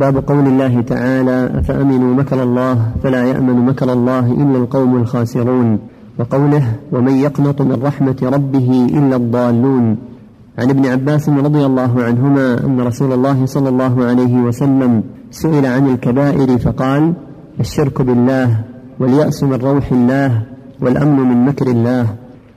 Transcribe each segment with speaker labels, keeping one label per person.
Speaker 1: باب قول الله تعالى أفأمنوا مكر الله فلا يأمن مكر الله إلا القوم الخاسرون؟ وقوله ومن يقنط من رحمة ربه إلا الضالون؟ عن ابن عباس رضي الله عنهما أن رسول الله صلى الله عليه وسلم سئل عن الكبائر فقال الشرك بالله واليأس من روح الله والأمن من مكر الله.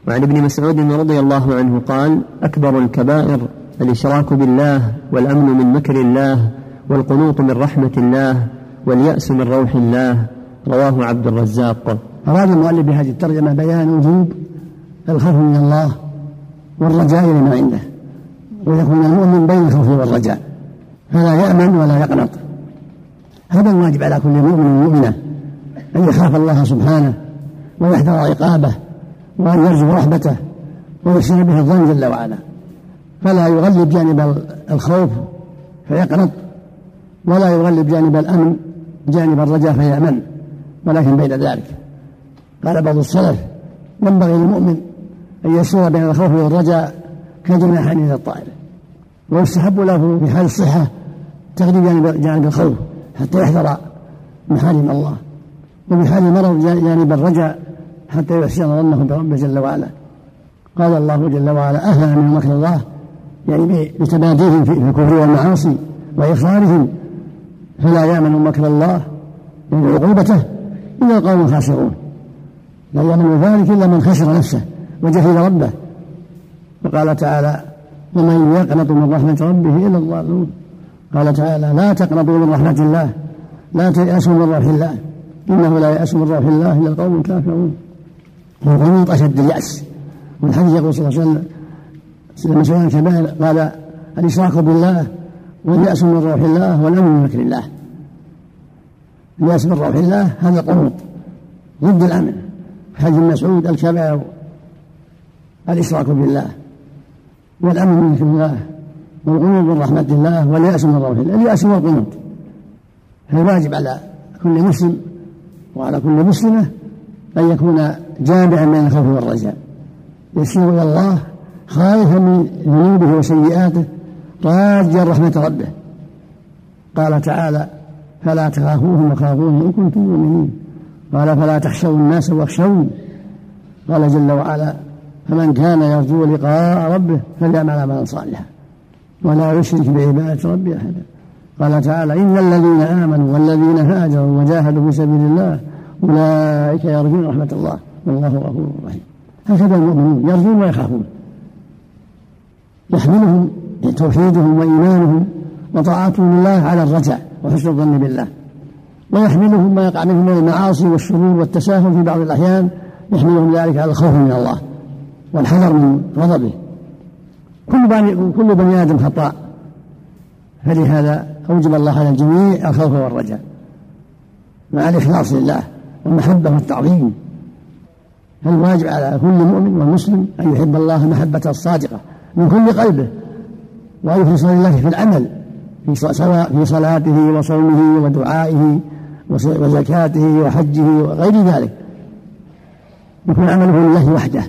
Speaker 1: وعن ابن مسعود رضي الله عنه قال أكبر الكبائر الإشراك بالله والأمن من مكر الله والقنوط من رحمة الله واليأس من روح الله. رواه عبد الرزاق.
Speaker 2: أراد المؤلف بهذه الترجمة بيان وجوب الخوف من الله والرجاء لما عنده ويكون المؤمن بين الخوف والرجاء فلا يأمن ولا يقنط. هذا الواجب على كل مؤمن ومؤمنة أن يخاف الله سبحانه ويحذر عقابه وأن يرجو رحمته ويحسن به الظن جل وعلا. فلا يغلب جانب الخوف فيقنط. ولا يغلب جانب الأمن جانب الرجاء فيأمن ولكن بين ذلك. قال بعض السلف ينبغي للمؤمن أن يسير بين الخوف والرجاء كجناحين إلى الطائر. ويستحب له في حال الصحة تغلب جانب جانب الخوف حتى يحذر محارم الله وفي حال المرض جانب الرجاء حتى يحسن ظنه بربه جل وعلا. قال الله جل وعلا أهلا من مكر الله؟ يعني بتباديهم في الكفر والمعاصي وإخرارهم فلا يأمن مكر الله من عقوبته إلا القوم الخاسرون. لا يأمن ذلك إلا من خسر نفسه وجهل ربه. وقال تعالى ومن يقنط من رحمة ربه إلا الضالون قال تعالى لا تقنطوا من رحمة الله لا تيأسوا من روح الله إنه لا يأس من روح الله إلا القوم الكافرون والقنوط أشد اليأس. والحديث يقول صلى الله عليه وسلم لما سئل الكبائر قال الإشراك بالله واليأس من روح الله والأمن من مكر الله. اليأس من روح الله هذا قنوط ضد الأمن. حديث مسعود الكبائر الإشراك بالله والأمن من مكر الله والقنوط من رحمة الله واليأس من روح الله. اليأس والقنوط فالواجب على كل مسلم وعلى كل مسلمة أن يكون جامعا بين الخوف والرجاء. يسير إلى الله خائفا من ذنوبه وسيئاته راجا رحمة ربه. قال تعالى فلا تخافوهم وخافوهم إن كنتم مؤمنين. قال فلا تخشوا الناس واخشوني. قال جل وعلا فمن كان يرجو لقاء ربه فليعمل عملا صالحا ولا يشرك بعبادة ربه أحدا. قال تعالى إن الذين آمنوا والذين هاجروا وجاهدوا في سبيل الله أولئك يرجون رحمة الله. والله غفور رحيم. هكذا المؤمنون يرجون ويخافون. يحملهم توحيدهم وإيمانهم وطاعتهم لله على الرجاء وحسن الظن بالله. ويحملهم ما يقع منهم من المعاصي والشرور والتساهل في بعض الأحيان يحملهم ذلك على الخوف من الله والحذر من غضبه. كل بني, كل بني آدم خطاء. فلهذا أوجب الله على الجميع الخوف والرجاء مع الإخلاص لله والمحبة والتعظيم. فالواجب على كل مؤمن ومسلم أن يحب الله محبة الصادقة من كل قلبه يخلص لله في العمل في سواء في صلاته وصومه ودعائه وزكاته وحجه وغير ذلك. يكون عمله لله وحده.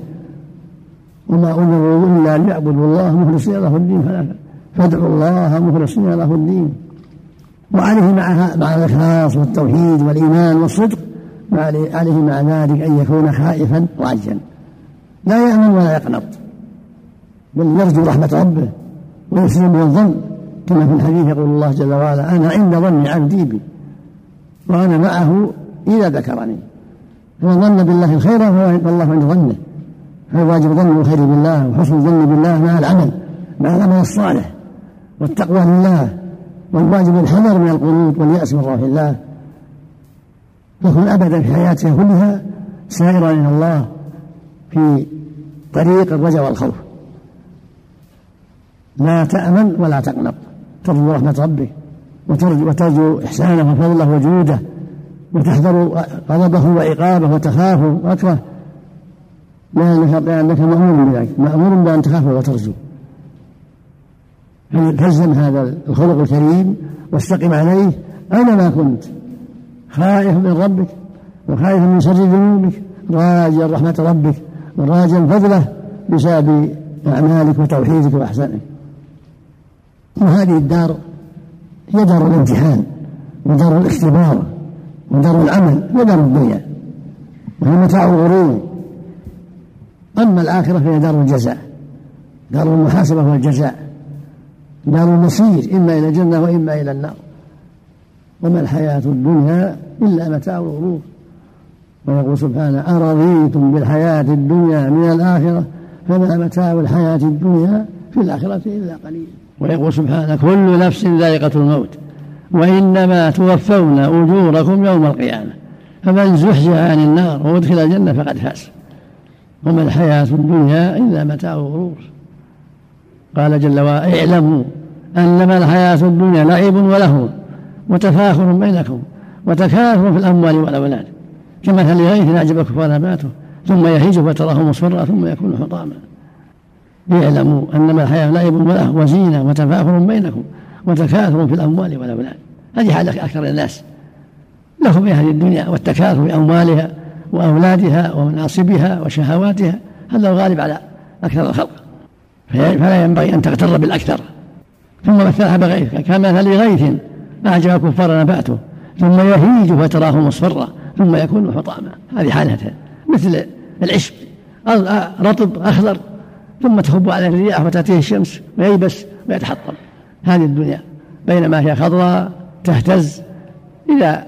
Speaker 2: وما أمروا إلا ليعبدوا الله مخلصين له الدين فادعوا الله مخلصين له الدين. وعليه مع مع الإخلاص والتوحيد والإيمان والصدق عليه مع ذلك أن يكون خائفا راجا لا يأمن ولا يقنط. بل يرجو رحمة ربه. ويحسن الظن كما في الحديث يقول الله جل وعلا أنا عند ظن عبدي بي وأنا معه إذا ذكرني. فمن ظن بالله خيرا فالله عند ظنه؟ فالواجب ظن الخير بالله وحسن الظن بالله مع العمل مع العمل الصالح والتقوى لله والواجب الحذر من القنوط واليأس من روح الله؟ يكون أبدا في حياته كلها سائرا إلى الله في طريق الرجاء والخوف. لا تأمن ولا تقنط ترجو رحمة ربك وترجو, إحسانه وفضله وجوده وتحذر غضبه وعقابه وتخاف وأكره. لأنك, لأنك مأمور بذلك. مأمور بأن تخاف وترجو. فالزم هذا الخلق الكريم واستقم عليه؟ أينما كنت. خائف من ربك وخائف من شر ذنوبك. راجيا رحمة ربك وراجيا فضله بسبب أعمالك وتوحيدك وإحسانك. وهذه الدار هي دار الامتحان ودار الاختبار ودار العمل هي دار الدنيا. وهي متاع الغرور. أما الآخرة فهي دار الجزاء دار المحاسبة والجزاء دار المصير إما إلى الجنة وإما إلى النار. وما الحياة الدنيا إلا متاع الغرور. ويقول سبحانه أرضيتم بالحياة الدنيا من الآخرة؟ فما متاع الحياة الدنيا في الآخرة إلا قليل. ويقول سبحانه كل نفس ذائقة الموت. وإنما توفون أجوركم يوم القيامة. فمن زحزح عن النار وأدخل الجنة فقد فاز. وما الحياة الدنيا إلا متاع الغرور. قال جل وعلا اعلموا أنما الحياة الدنيا لعب ولهو وتفاخر بينكم وتكاثر في الأموال والأولاد. كمثل غيث أعجب كفار نباته ثم يهيج فتراه مصفرا ثم يكون حطاما. اعلموا أنما الحياة لعب وله وزينة وتفاخر بينكم وتكاثر في الأموال والأولاد. هذه حال أكثر الناس. لهم هذه الدنيا والتكاثر في أموالها وأولادها ومناصبها وشهواتها. هذا الغالب على أكثر الخلق. فلا ينبغي أن تغتر بالأكثر. ثم مثلها بغيث كمثل غيث أعجب كفار نباته. ثم يهيج فتراه مصفرا ثم يكون حطاما. هذه حالته مثل العشب رطب أخضر. ثم تهب عليه الرياح وتأتيه الشمس وييبس ويتحطم هذه الدنيا. بينما هي خضراء تهتز إذا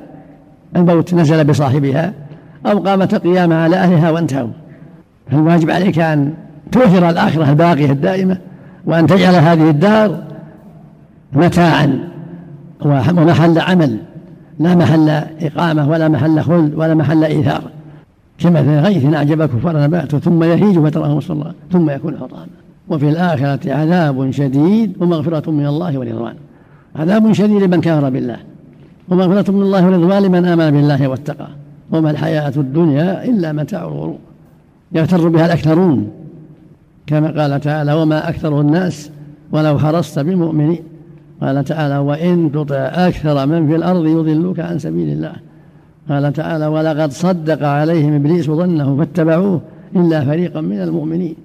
Speaker 2: الموت نزل بصاحبها أو قامت القيامة على أهلها وانتهوا. فالواجب عليك أن توثر الآخرة الباقية الدائمة وأن تجعل هذه الدار متاعا ومحل عمل لا محل إقامة ولا محل خلد ولا محل إيثار. كمثل غيث أعجب كفار نبأته ثم يهيج فتراه مصفرا ثم يكون حطاما وفي الآخرة عذاب شديد ومغفرة من الله ورضوان. عذاب شديد لمن كفر بالله ومغفرة من الله ورضوان لمن آمن بالله واتقى وما الحياة الدنيا إلا متاع الغرور. يغتر بها الأكثرون كما قال تعالى وما أكثر الناس ولو حرصت بمؤمنين قال تعالى وإن تطع أكثر من في الأرض يضلوك عن سبيل الله قال تعالى ولقد صدق عليهم إبليس ظنه فاتبعوه إلا فريقا من المؤمنين.